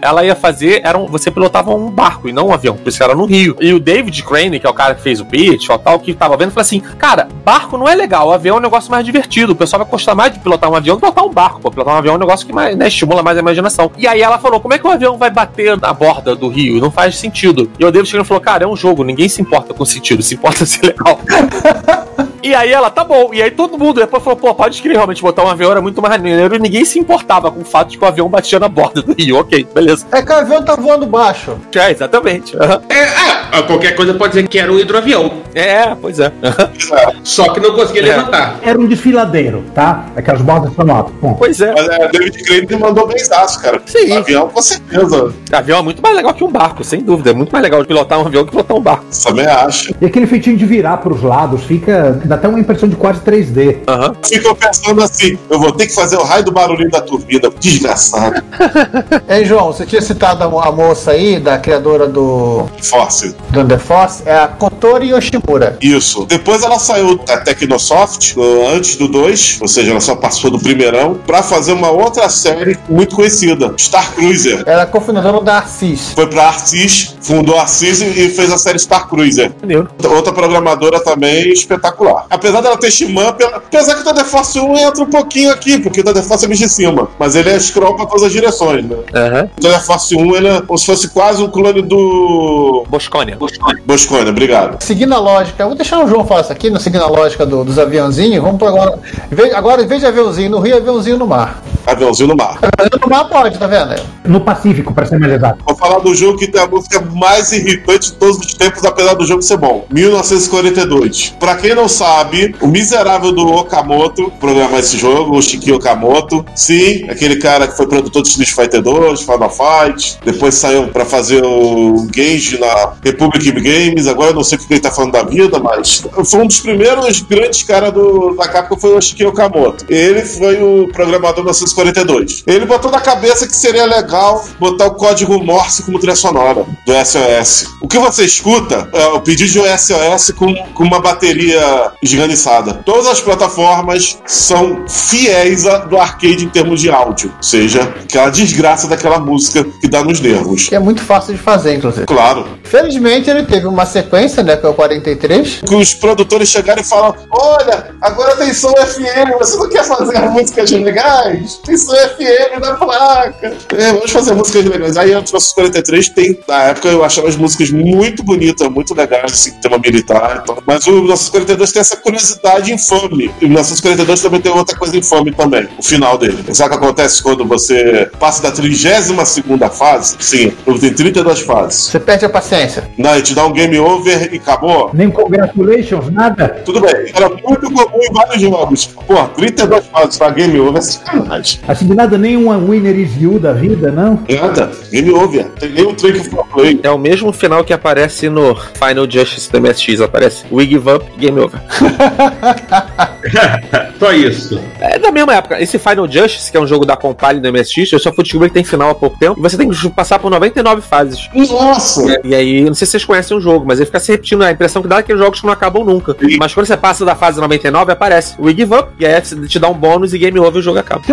ela ia fazer. Era um, você pilotava um barco e não um avião, por isso era no Rio. E o David Crane, que é o cara que fez o pitch ou tal, que tava vendo, falou assim: Cara, barco não é legal, o avião é um negócio mais divertido. O pessoal vai gostar mais de pilotar um avião do que pilotar um barco. Pô, pilotar um avião é um negócio que mais, né, estimula mais a imaginação. E aí ela falou: Como é que o avião vai bater na borda do rio? Não faz sentido. E o David Crane falou: Cara, é um jogo, ninguém se importa com sentido, se importa se é legal. E aí ela, tá bom. E aí todo mundo depois falou, pô, pode escrever realmente botar um avião era muito mais maneiro e ninguém se importava com o fato de que o avião batia na borda do rio. Ok, beleza. É que o avião tá voando baixo. É, exatamente. Aham. É, ah, qualquer coisa pode dizer que era um hidroavião. É, pois é. Só que não conseguia levantar. Era um desfiladeiro, tá? Aquelas bordas são altas. Bom, Pois é. Mas é, David Crane mandou bem cara. Sim. Avião, com certeza. Avião é muito mais legal que um barco, sem dúvida. É muito mais legal de pilotar um avião que pilotar um barco. Também acho. E aquele feitinho de virar pros lados fica. Dá até uma impressão de quase 3D. Aham. Ficou pensando assim: eu vou ter que fazer o raio do barulhinho da turbina. Desgraçado. Hein, João, você tinha citado a, mo- a moça aí, da criadora do, Force. do The Force, é a Kotori Yoshimura. Isso. Depois ela saiu da Tecnosoft, antes do 2, ou seja, ela só passou do primeirão, pra fazer uma outra série muito conhecida, Star Cruiser. Ela é cofundadora da Arcis. Foi pra Arcis, fundou a Arcis e fez a série Star Cruiser. Maneiro. Outra programadora também espetacular. Apesar dela ter Shimã, pela- apesar que o The Force 1 entra um pouquinho aqui, porque o The Force é bicho de cima. Mas ele é scroll pra todas as direções, né? Aham. O The Force 1 ele é como se fosse quase um clone do. Boscônia. Boscone, obrigado. Seguindo a lógica, vou deixar o João falar isso aqui, no seguindo a lógica do- dos aviãozinhos, vamos pra agora. Agora, em vez de aviãozinho no rio, aviãozinho no mar. Aviãozinho no mar. Aviãozinho no mar pode, tá vendo? No Pacífico, pra ser mais exato. Vou falar do jogo que tem a música mais irritante de todos os tempos, apesar do jogo ser bom. 1942. Pra quem não sabe, o miserável do Okamoto programou esse jogo, o Shiki Okamoto. Sim, aquele cara que foi produtor de Street Fighter 2, Final Fight. Depois saiu pra fazer o Gage na Republic Games. Agora eu não sei o que ele tá falando da vida, mas foi um dos primeiros grandes caras da Capcom foi o Shiki Okamoto. Ele foi o programador 1942. Ele botou na cabeça que seria legal botar o código Morse como trilha sonora do SOS. O que você escuta é o pedido de um SOS com, com uma bateria esganiçada. Todas as plataformas são fiéis a- do arcade em termos de áudio. Ou seja, aquela desgraça daquela música que dá nos nervos. Que é muito fácil de fazer, inclusive. Claro. Felizmente ele teve uma sequência, né, que é o 43. Que os produtores chegaram e falam: Olha, agora tem som FM, você não quer fazer as músicas legais? Tem som FM na placa. É, vamos fazer músicas legais. Aí o 1943 tem, na época eu achava as músicas muito bonitas, muito legais, assim, tema militar. Então. Mas o 1942 tem essa curiosidade infame. E o 1942 também tem outra coisa infame também, o final dele. Sabe o que acontece quando você passa da 32 fase? Sim, tem 32 fases. Você perde a paciência. Não, ele te dá um game over e acabou. Nem congratulations, nada. Tudo bem, era muito comum em vários jogos. Pô, 32 fases pra game over é sacanagem. Assim, de nada, nem uma winner is you da vida, não? Nada, game over. Tem nem um trick for play. É o mesmo final que aparece no Final Justice do MSX. Aparece We Give Up, Game Over. Só isso. É da mesma época. Esse Final Justice, que é um jogo da Compile do MSX, eu só fui descobrir que tem final há pouco tempo. E você tem que passar por 99 fases. Nossa! E aí, não sei se vocês conhecem o jogo, mas ele fica se repetindo. A impressão que dá é que os jogos não acabam nunca. Sim. Mas quando você passa da fase 99, aparece We Give Up, e aí te dá um bônus e Game Over e o jogo acaba.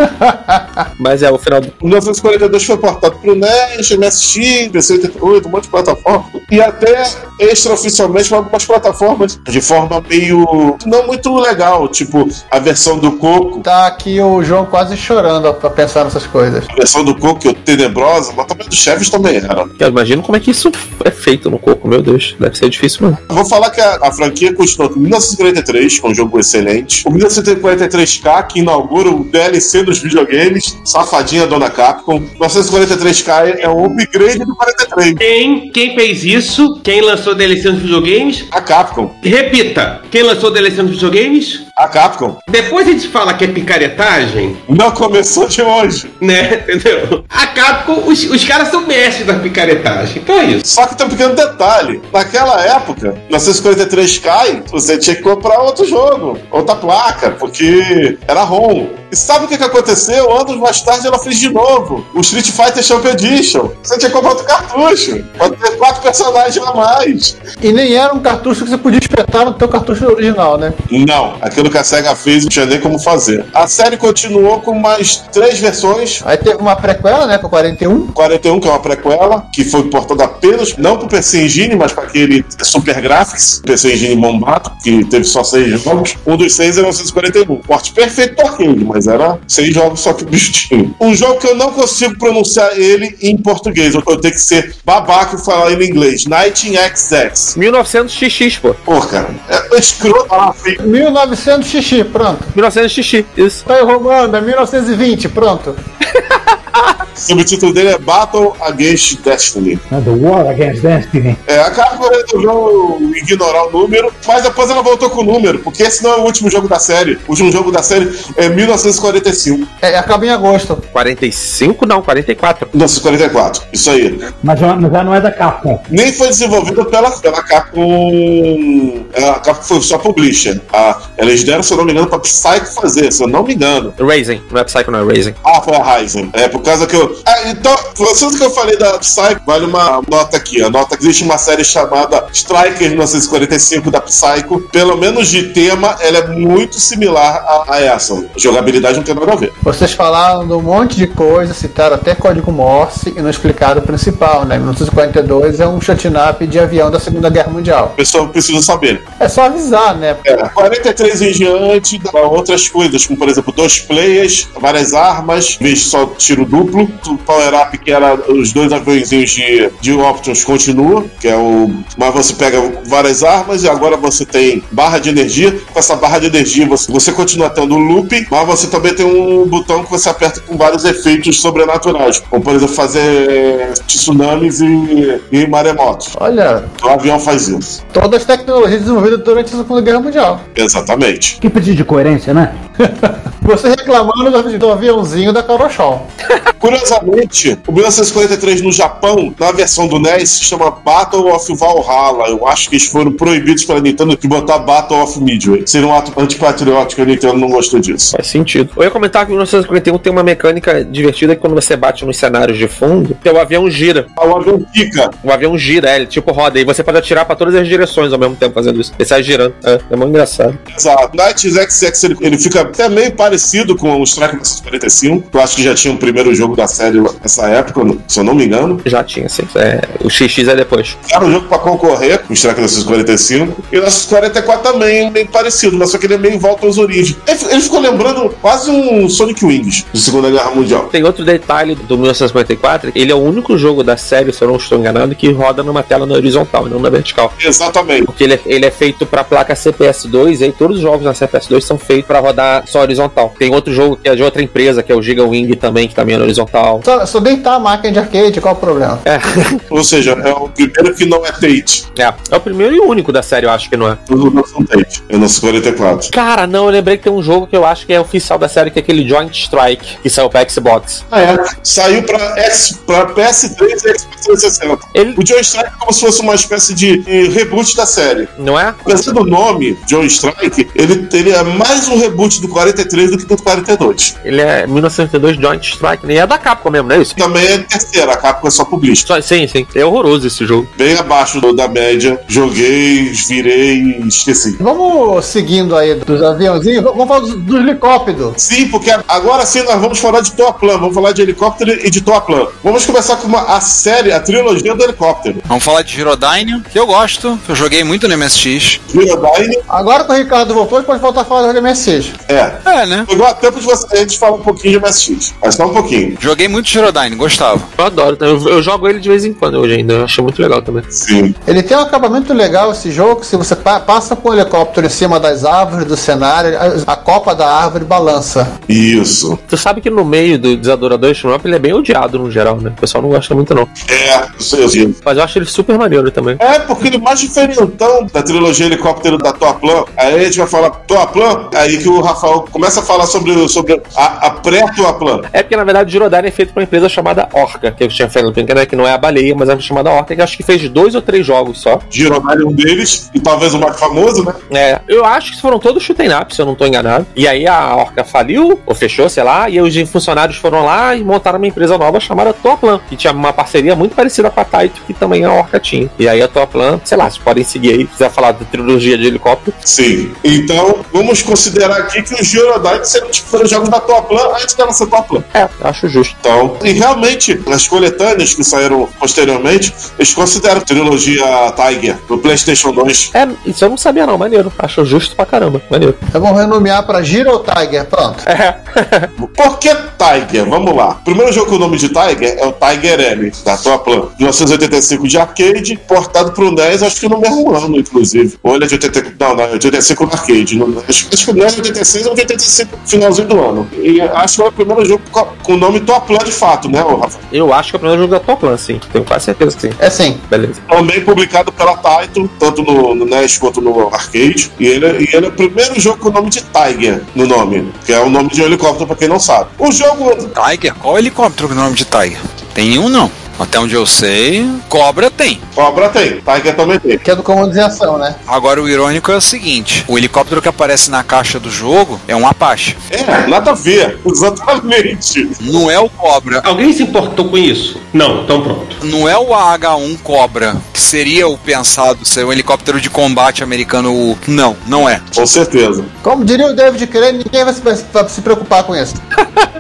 mas é, o final do. O 1942 foi portado pro NES, MSX, PC 88, um monte de plataforma. E até extraoficialmente para algumas plataformas de forma meio. não muito legal. Tipo, a versão do Coco. Tá aqui o João quase chorando ó, pra pensar nessas coisas. A versão do Coco, que é tenebrosa, mas também do Chaves também era. Eu imagino como é que isso é feito no coco, meu Deus. Deve ser difícil mesmo. Eu vou falar que a, a franquia continuou em 1943, com um jogo excelente. O 1943K, que inaugura o DLC dos videogames, safadinha Dona Capcom. 1943K é um upgrade do 43. Quem, quem fez isso? Quem lançou DLC nos videogames? A Capcom. Repita. Quem lançou DLC nos videogames? A Capcom. Depois a gente fala que é picaretagem, Não começou de hoje. né? Entendeu? A Capcom, os, os caras são mestres da picaretagem. Então é isso. Só que tem um pequeno detalhe. Naquela época, 1943K, você tinha que comprar outro jogo, outra placa, porque era ROM. E sabe o que, que aconteceu? Anos mais tarde ela fez de novo. O Street Fighter Champion Edition. Você tinha que comprar outro cartucho. Pode ter quatro personagens a mais. E nem era um cartucho que você podia espetar no teu cartucho original, né? Não, aquilo que a SEGA fez, não tinha nem como fazer. A série continuou com mais três versões. Aí teve uma prequela, né, com 41. 41, que é uma prequela, que foi portada apenas, não pro PC Engine, mas para aquele Super Graphics, PC Engine bombado, que teve só seis jogos. Um dos seis é 1941. Porte perfeito do arcade, mas era seis jogos só que o bicho tinha. Um jogo que eu não consigo pronunciar ele em português, eu tenho que ser babaca e falar ele em inglês. Night in XX. 1900XX, pô. Pô, cara, é escroto falar assim. 1900 xixi, pronto. 1900XX, isso. Tá enrolando, é 1920, pronto. O subtítulo dele é Battle Against Destiny. Né, The War Against Destiny. É, a Capcom resolveu ignorar o número, mas depois ela voltou com o número, porque esse não é o último jogo da série. O último jogo da série é 1945. É, acaba em agosto. 45? Não, 44. 1944, isso aí. Mas já, já não é da Capcom. Nem foi desenvolvido pela, pela Capcom. A Capcom foi só publisher. A, eles deram, se eu não me engano, pra Psycho fazer, se eu não me engano. Raising. Não é Psycho, não é Raising. Ah, foi a Ryzen. É por causa que eu. Ah, então, vocês que eu falei da Psycho, vale uma nota aqui. A nota que existe uma série chamada Striker 1945 da Psycho. Pelo menos de tema, ela é muito similar a, a essa. Jogabilidade não tem nada a ver. Vocês falaram de um monte de coisa, citaram até código Morse e não explicaram o principal, né? 1942 é um shutnap de avião da Segunda Guerra Mundial. A pessoa precisa saber. É só avisar, né? É, 43 em diante, dá outras coisas, como por exemplo, dois players, várias armas, em vez só tiro duplo. O power-up, que era os dois aviãozinhos de, de options, continua, que é o. Mas você pega várias armas e agora você tem barra de energia. Com essa barra de energia, você, você continua tendo o loop, mas você também tem um botão que você aperta com vários efeitos sobrenaturais, como por exemplo, fazer tsunamis e, e maremotos. Olha, O avião faz isso. todas as tecnologias desenvolvidas durante a Segunda Guerra Mundial. Exatamente. Que pedido de coerência, né? Você reclamando do, do aviãozinho da Karoshon. Curiosamente, o 1943 no Japão, na versão do NES, se chama Battle of Valhalla. Eu acho que eles foram proibidos pela Nintendo de botar Battle of Midway. Seria um ato antipatriótico, a Nintendo não gostou disso. Faz sentido. Eu ia comentar que o 1951 tem uma mecânica divertida que quando você bate nos cenários de fundo, o avião gira. Ah, O avião fica. O avião gira, é, ele tipo roda. E você pode atirar pra todas as direções ao mesmo tempo fazendo isso. Ele sai girando. É, é muito engraçado. Exato. Night XX ele, ele fica até meio parecido com o Strike 1945. que Eu acho que já tinha o primeiro jogo da série nessa época, se eu não me engano. Já tinha, sim. É, o XX é depois. Era um jogo pra concorrer com o Strike 1945. E o 1944 também, bem parecido, mas só que ele é meio volta às origens. Ele, ficou lembrando quase um Sonic Wings de Segunda Guerra Mundial. Tem outro detalhe do 1954, ele é o único jogo da série, se eu não estou enganado, que roda numa tela na horizontal, não na vertical. Exatamente. Porque ele é, ele é feito pra placa CPS2, e aí todos os jogos na CPS2 são feitos pra rodar só horizontal. Tem outro jogo que é de outra empresa, que é o Giga Wing também, que também é na horizontal. Só, só deitar a máquina de arcade, qual o problema? É, Ou seja, é o primeiro que não é Tate. é, é o primeiro e o único da série, eu acho que não é. Os outros são Tate. É no 44. Cara, não, eu lembrei que tem um jogo que eu acho que é oficial da série, que é aquele Joint Strike, que saiu pra Xbox. Ah, é. Saiu pra, X, pra PS3 e Xbox 360. Ele- O Joe Strike é como se fosse uma espécie de reboot da série. Não é? Apesar do nome, Joe Strike, ele, ele é mais um reboot do 43 do que do 42. Ele é 1972 Joint Strike, nem é da Capcom mesmo, não é isso? Também é terceira, a Capcom é só. Só- Sim, sim. É horroroso esse jogo. Bem abaixo do- da média. Joguei, virei e esqueci. Vamos seguindo aí dos aviãozinhos, vamos falar dos, do helicóptero. Sim, porque agora sim nós vamos falar de Toaplan, vamos falar de helicóptero e de Toaplan. Vamos começar com uma, a série, a trilogia do helicóptero. Vamos falar de Girodyne, que eu gosto, que eu joguei muito no MSX. Virodyne, Agora que o Ricardo voltou, pode voltar a falar do MSX. é. É, né? Chegou a tempo de você, a gente falar um pouquinho de MSX, mas só um pouquinho. Joguei muito Girodyne, gostava. Eu adoro. Eu, eu jogo ele de vez em quando hoje ainda. Eu acho muito legal também. Sim. Ele tem um acabamento legal esse jogo, se você pa- passa com o helicóptero em cima das árvores, do cenário, a, a copa da árvore balança. Isso. Tu sabe que no meio do Desadorador Shmup ele é bem odiado no geral, né? O pessoal não gosta muito, não. É, eu sei, eu sei. Mas eu acho ele super maneiro também. É, porque ele é mais diferentão da trilogia helicóptero da Toaplan. Aí a gente vai falar Toaplan, aí que o Rafael começa a falar falar sobre, sobre a, a pré-Toaplan. É porque, na verdade, o Girodine é feito por uma empresa chamada Orca, que eu tinha falado, né, que não é a baleia, mas é chamada Orca, que acho que fez dois ou três jogos só. Gironari é um deles, e talvez o mais famoso, né? É, eu acho que foram todos shoot'em up, se eu não tô enganado. E aí a Orca faliu, ou fechou, sei lá, e os funcionários foram lá e montaram uma empresa nova chamada Toaplan, que tinha uma parceria muito parecida com a Taito, que também a Orca tinha. E aí a Toaplan, sei lá, vocês podem seguir aí, se quiser falar da trilogia de helicóptero. Sim. Então, vamos considerar aqui que os Girodine serão os primeiros jogos da Toaplan antes dela ser Toaplan. É, acho justo. Então, e realmente, nas coletâneas que saíram posteriormente, eles consideram a trilogia Tiger do PlayStation 2. É, isso eu não sabia não, maneiro. Acho justo pra caramba, maneiro. Então vamos renomear pra Giro Tiger, pronto. É. Por que Tiger? Vamos lá. O primeiro jogo com o nome de Tiger é o Tiger M, da Toaplan. 1985 de arcade, portado pro NES, acho que no mesmo ano, inclusive. Ou ele é de 85, não, não, é de 85 no arcade. No, acho, acho que o NES é 86 ou de 85 finalzinho do ano. E acho que é o primeiro jogo com, o nome Toaplan de fato, né, Rafa? Eu acho que é o primeiro jogo da Toaplan, sim. Tenho quase certeza que sim. É sim. Beleza. Também publicado pela Taito, tanto no, no NES quanto no arcade. E ele, e ele é o primeiro jogo com o nome de Tiger no nome, que é o nome de um helicóptero pra quem não sabe. O jogo Tiger? Qual helicóptero com o nome de Tiger? Tem nenhum não. Até onde eu sei, Cobra tem. Cobra tem, Tiger também tem. Que é do comando de ação, né? Agora o irônico é o seguinte: o helicóptero que aparece na caixa do jogo é um Apache. É, nada a ver, exatamente. Não é o Cobra. Alguém se importou com isso? Não, então pronto. Não é o AH-1 Cobra, que seria o pensado ser um helicóptero de combate americano. Não, não é. Com certeza. Como diria o David Crane, ninguém vai se, vai se preocupar com isso.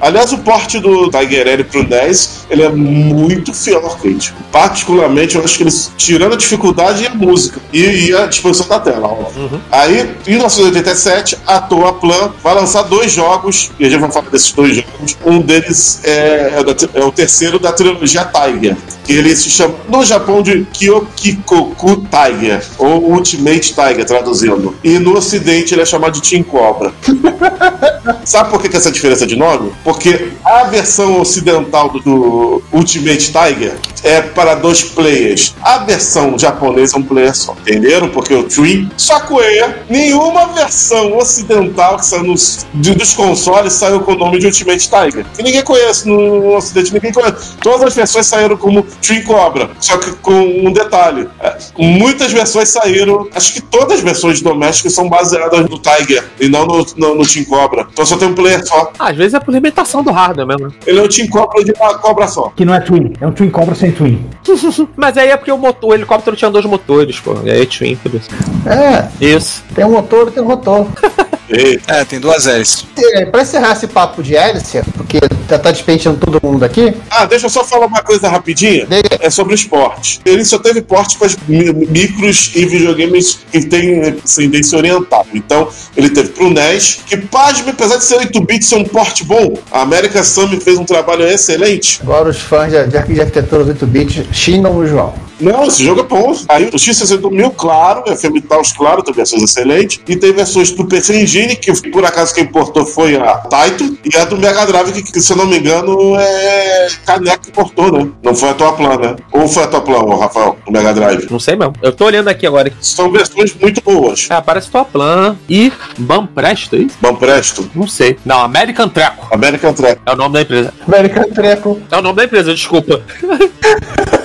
Aliás, o porte do Tiger L pro 10, ele é muito fiel ao arcade. Particularmente, eu acho que eles, tirando a dificuldade e a música, e, e a disposição da tela, óbvio. Aí, em 1987, a Toa Plan vai lançar dois jogos, e a gente vai falar desses dois jogos. Um deles é, é, da- é o terceiro da trilogia Tiger, ele se chama, no Japão, de Kyokikoku Tiger, ou Ultimate Tiger, traduzindo. E no ocidente ele é chamado de Team Cobra. Sabe por que, que essa diferença de nome? Porque a versão ocidental do, do Ultimate Tiger é para dois players. A versão japonesa é um player só. Entenderam? Porque o Tree. Só que nenhuma versão ocidental que saiu nos, de- dos consoles saiu com o nome de Ultimate Tiger. Que ninguém conhece no ocidente, ninguém conhece. Todas as versões saíram como Tree Cobra. Só que com um detalhe: é, muitas versões saíram. Acho que todas as versões domésticas são baseadas no Tiger e não no, no, no Team Cobra. Então só tem um player só. Às vezes é por limitação do hardware mesmo. né? Ele é um Team Cobra de uma cobra só. Que não é Twin, é um Twin Cobra sem Twin. Mas aí é porque o, motor, o helicóptero tinha dois motores, pô. E aí é Twin, por isso. É, Isso. tem um motor e tem um rotor. É, tem duas hélices. É, Pra encerrar esse papo de hélice, porque já tá despenteando todo mundo aqui, Ah, deixa eu só falar uma coisa rapidinha. Diga. É sobre esporte. Ele só teve porte para micros e videogames que tem ascendência oriental. Então, ele teve pro NES, que pasme, apesar de ser 8-bit, ser um porte bom. A American Summer fez um trabalho excelente. agora os fãs de, de, de arquitetura 8-bit xingam o João. Não, esse jogo é bom. Aí o X61000, claro, é FM Taos, claro, tem versões excelentes. E tem versões do PC Engine, que por acaso quem importou foi a Taito, e a do Mega Drive, que, se eu não me engano é Caneco que importou, né? Não foi a tua plan, né? Ou foi a tua plan, ô, Rafael, do Mega Drive. Não sei mesmo. Eu tô olhando aqui agora. São versões muito boas. Ah, parece tua plan e Bampresto, é isso? Bom, presto. Não sei. Não, American Treco. American Track. É o nome da empresa. American Treco. É o nome da empresa, desculpa.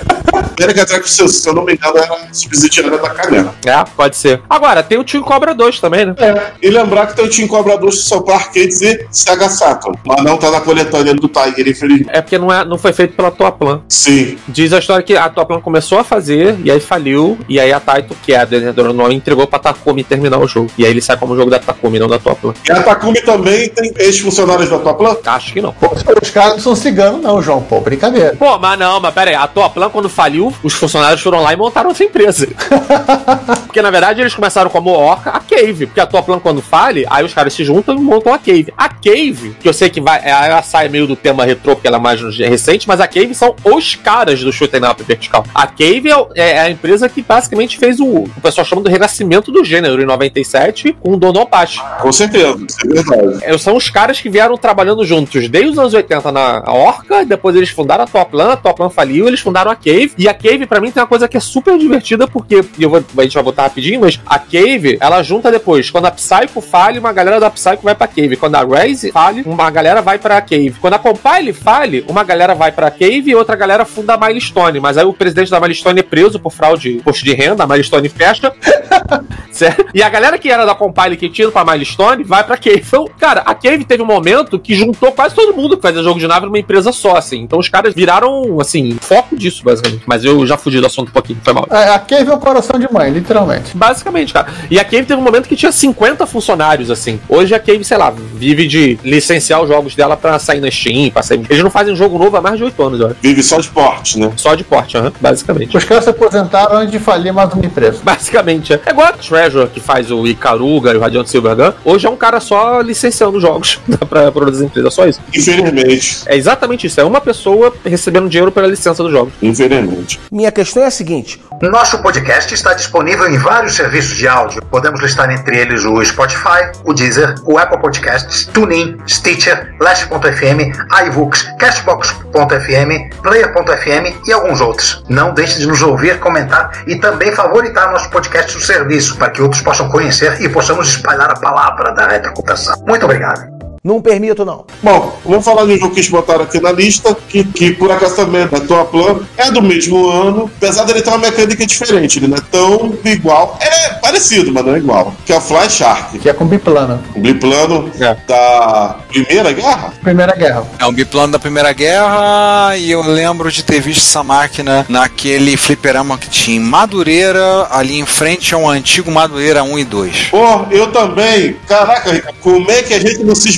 American Track, se eu, não me engano, era subsidiária da Caneco. É, pode ser. Agora, tem o Tio Cobra 2 também, né? É, e lembrar que tem o Team Cobra 2 só para arcades e Sega Saturn. Mas não tá na coletânea do Tiger, infelizmente. É porque não, é, não foi feito pela tua plan. Sim. Diz a história que a tua plan começou a fazer, e aí faliu, e aí a Taito, que é a desenvolvedora do nome, entregou pra Takumi terminar o jogo. E aí ele sai como jogo da Takumi, não da tua plan. E a Takumi também tem ex-funcionários da tua plan? Acho que não. Pô, os caras não são ciganos, não, João. Pô, brincadeira. Pô, mas não, mas pera aí, a tua plan, quando faliu, os funcionários foram lá e montaram outra empresa. porque na verdade eles começaram como Orca, a Cave. Porque a tua plan, quando fale, aí os caras se juntam e montam a Cave. A Cave, que eu sei que vai. Ela sai meio do tema retrô, porque ela é mais recente, mas a Cave são os caras do Shoot'em Up vertical. A Cave é, o- é a empresa que basicamente fez o. O pessoal chama do renascimento do gênero em 97 com o Dono Apache. Com certeza, isso é verdade. É, São os caras que vieram trabalhando juntos desde os anos 80 na Orca, depois eles fundaram a Toplan, a Toplan faliu, eles fundaram a Cave, e a Cave, pra mim, tem uma coisa que é super divertida, porque eu vou, a gente vai botar rapidinho, mas a Cave, ela junta depois. Quando a Psycho fale, uma galera da Psycho vai pra Cave. Quando a Raze fale, uma galera vai pra Cave. Quando a Compile fale, uma galera vai pra Cave e outra galera funda a Milestone. Mas aí o presidente da Milestone é preso por fraude de imposto de renda, a Milestone fecha. Certo? E a galera que era da Compile que ido pra Milestone vai pra Cave. Então, cara, a Cave teve um momento que juntou quase todo mundo que fazia jogo de nave numa empresa só, assim. Então os caras viraram, assim, foco disso, basicamente. Mas eu já fugi do assunto um pouquinho, foi mal. É, a Cave é o coração de mãe, literalmente. Basicamente, cara. E a Cave teve um momento que tinha 50 funcionários, assim. Hoje a Cave, sei lá, vive de licenciar os jogos dela pra sair na Steam, pra sair... Eles não fazem jogo novo há mais de 8 anos, acho. Vive só de porte, né? Só de porte, aham, basicamente. Os caras se aposentaram antes de falir mais uma empresa. Basicamente, é. É igual a Treasure, que faz o Icaruga e o Radiant Silvergun. Hoje é um cara só licenciando jogos pra, pra outras empresas, só isso. Infelizmente. É exatamente isso. É uma pessoa recebendo dinheiro pela licença dos jogos. Infelizmente. Minha questão é a seguinte: Nosso podcast está disponível em vários serviços de áudio. Podemos listar entre eles o Spotify, o Deezer, o Apple Podcasts, TuneIn, Stitcher, Last.fm, iVoox, Cashbox.fm, Player.fm e alguns outros. Não deixe de nos ouvir, comentar e também favoritar nosso podcast no serviço para que outros possam conhecer e possamos espalhar a palavra da retrocomputação. Muito obrigado. Não permito, não. Bom, vamos falar de um jogo que eles botaram aqui na lista, que, que por acaso também é da tua plan, é do mesmo ano, apesar dele ter uma mecânica diferente, ele não é tão igual. Ele é parecido, mas não é igual. Que é o Fly Shark. Que é com biplano. O biplano É. da Primeira Guerra? Primeira Guerra. É um biplano da Primeira Guerra e eu lembro de ter visto essa máquina naquele fliperama que tinha em Madureira, ali em frente a um antigo Madureira 1 e 2. Pô, eu também. Caraca, como é que a gente não se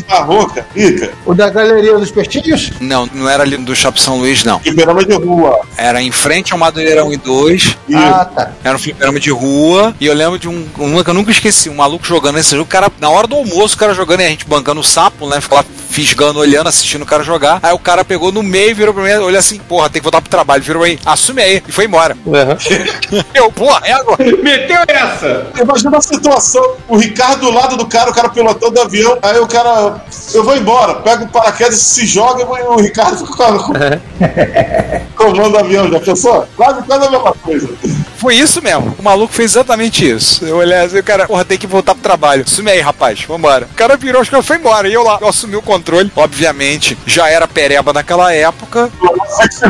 Rica, O da Galeria dos Peixinhos? Não, não era ali do Shopping São Luís, não. fliperama de rua. Era em frente ao Madureira 1 e 2. E Ah, tá. Era um fliperama de rua. E eu lembro de um, um que eu nunca esqueci, um maluco jogando esse jogo. O cara, na hora do almoço, o cara jogando e a gente bancando o sapo, né? Ficou lá fisgando, olhando, assistindo o cara jogar. Aí o cara pegou no meio, virou pra mim, olhou assim, porra, tem que voltar pro trabalho. Virou aí, assume aí. E foi embora. eu, porra, é agora. Meteu essa! Imagina a situação, o Ricardo do lado do cara, o cara pilotando o avião, aí o cara, eu vou embora, pega o paraquedas, se joga e o Ricardo fica com comando o avião, já pensou? Quase, quase a mesma coisa. Foi isso mesmo. O maluco fez exatamente isso. Eu olhei assim, o cara, porra, tem que voltar pro trabalho. Assume aí, rapaz, vambora. O cara virou, acho que foi embora. E eu lá, eu assumi o controle. Obviamente, já era pereba naquela época.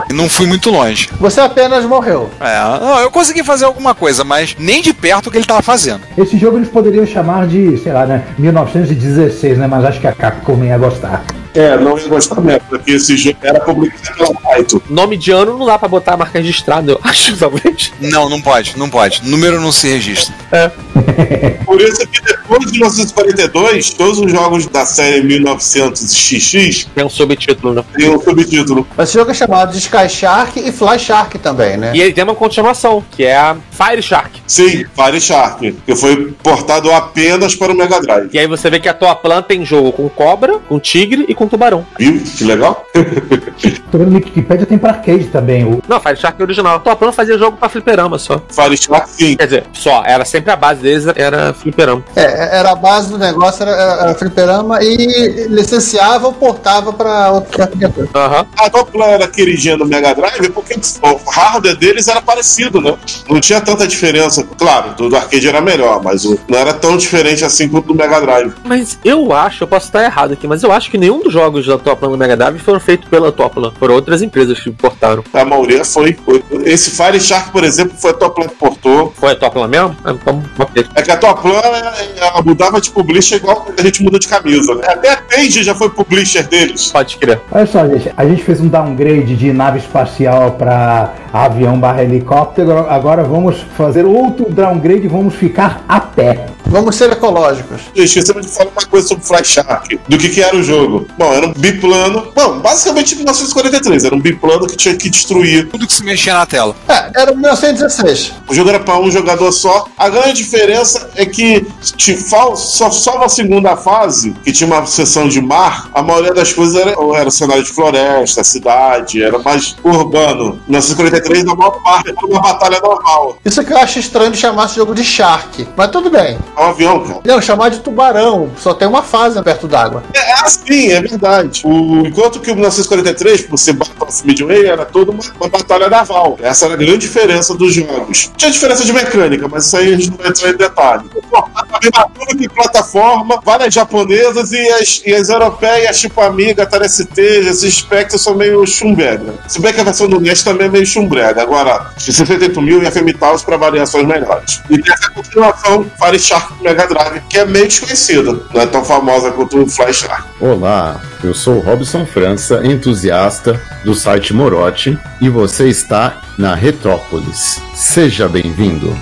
E não fui muito longe. Você apenas morreu. É, não, eu consegui fazer alguma coisa, mas nem de perto o que ele tava fazendo. Esse jogo eles poderiam chamar de, sei lá, né, 1916, né? Mas acho que a Capcom ia gostar. É, não ia gostar mesmo, porque esse jogo era publicado pela Taito. Nome de ano não dá pra botar a marca registrada, eu acho, talvez. Não, não pode, não pode. Número não se registra. Por isso que depois de 1942, todos os jogos da série 1900XX Tem um subtítulo, né? têm um subtítulo. Esse jogo é chamado de Sky Shark e Fly Shark também, né? E ele tem uma continuação, que é a Fire Shark. Sim, Fire Shark, que foi portado apenas para o Mega Drive. E aí você vê que a tua planta tem jogo com cobra, com tigre e com tubarão. Viu? Que legal? Tô vendo no Wikipedia tem pra arcade também. O... Não, Fire Shark é original. A tua planta fazia jogo pra fliperama só. Fire Shark, sim. Quer dizer, só. Era sempre a base deles, era fliperama. É, era a base do negócio, era, era fliperama e licenciava ou portava pra outra criatura. Aham. A dupla era queridinha do Mega Drive porque o hardware deles era parecido, né? Não tinha tanta diferença. Claro, do arcade era melhor, mas o- não era tão diferente assim quanto do Mega Drive. Mas eu acho, eu posso estar errado aqui, mas eu acho que nenhum dos jogos da Toplan do Mega Drive foram feitos pela Toplan. Foram outras empresas que portaram. A maioria foi. foi- Esse Fire Shark, por exemplo, foi a Toplan que portou. Foi a Toplan mesmo? Ah, Então. É que a Toplan ela, ela mudava de publisher igual a gente muda de camisa, né? Até a Page já foi publisher deles. Pode crer. Olha só, gente, a gente fez um downgrade de nave espacial para avião barra helicóptero. Agora vamos fazer outro downgrade e vamos ficar a pé. Vamos ser ecológicos. Esquecemos de falar uma coisa sobre Fly Shark. Do que, que era o jogo. Bom, era um biplano. Bom, basicamente 1943. Era um biplano que tinha que destruir. Tudo que se mexia na tela. É, era 1916. O jogo era para um jogador só. A grande diferença é que te fal- só, só na segunda fase, que tinha uma seção de mar, a maioria das coisas era, ou era cenário de floresta, cidade, era mais urbano. 1943, na maior parte, era uma batalha normal. Isso que eu acho estranho de chamar esse jogo de Shark. Mas tudo bem. É um avião, cara. Não, chamar de tubarão. Só tem uma fase perto d'água. É assim, é verdade. O, enquanto que o 1943, por ser Battlefield Midway, era toda uma, uma batalha naval. Essa era a grande diferença dos jogos. Tinha diferença de mecânica, mas isso aí a gente não vai entrar em detalhe. Tudo que plataforma, várias japonesas e as, e as europeias, tipo Amiga, Atari ST, esses Spectres são meio chumbrega. Se bem que a versão do NES também é meio chumbrega. Agora, de 68 mil e a Femitaus para variações melhores. E tem essa continuação, Fire Shark Mega Drive, que é meio desconhecida. Não é tão famosa quanto o Fly Shark. Olá, eu sou Robson França, entusiasta do site Morote, e você está na Retrópolis. Seja bem-vindo.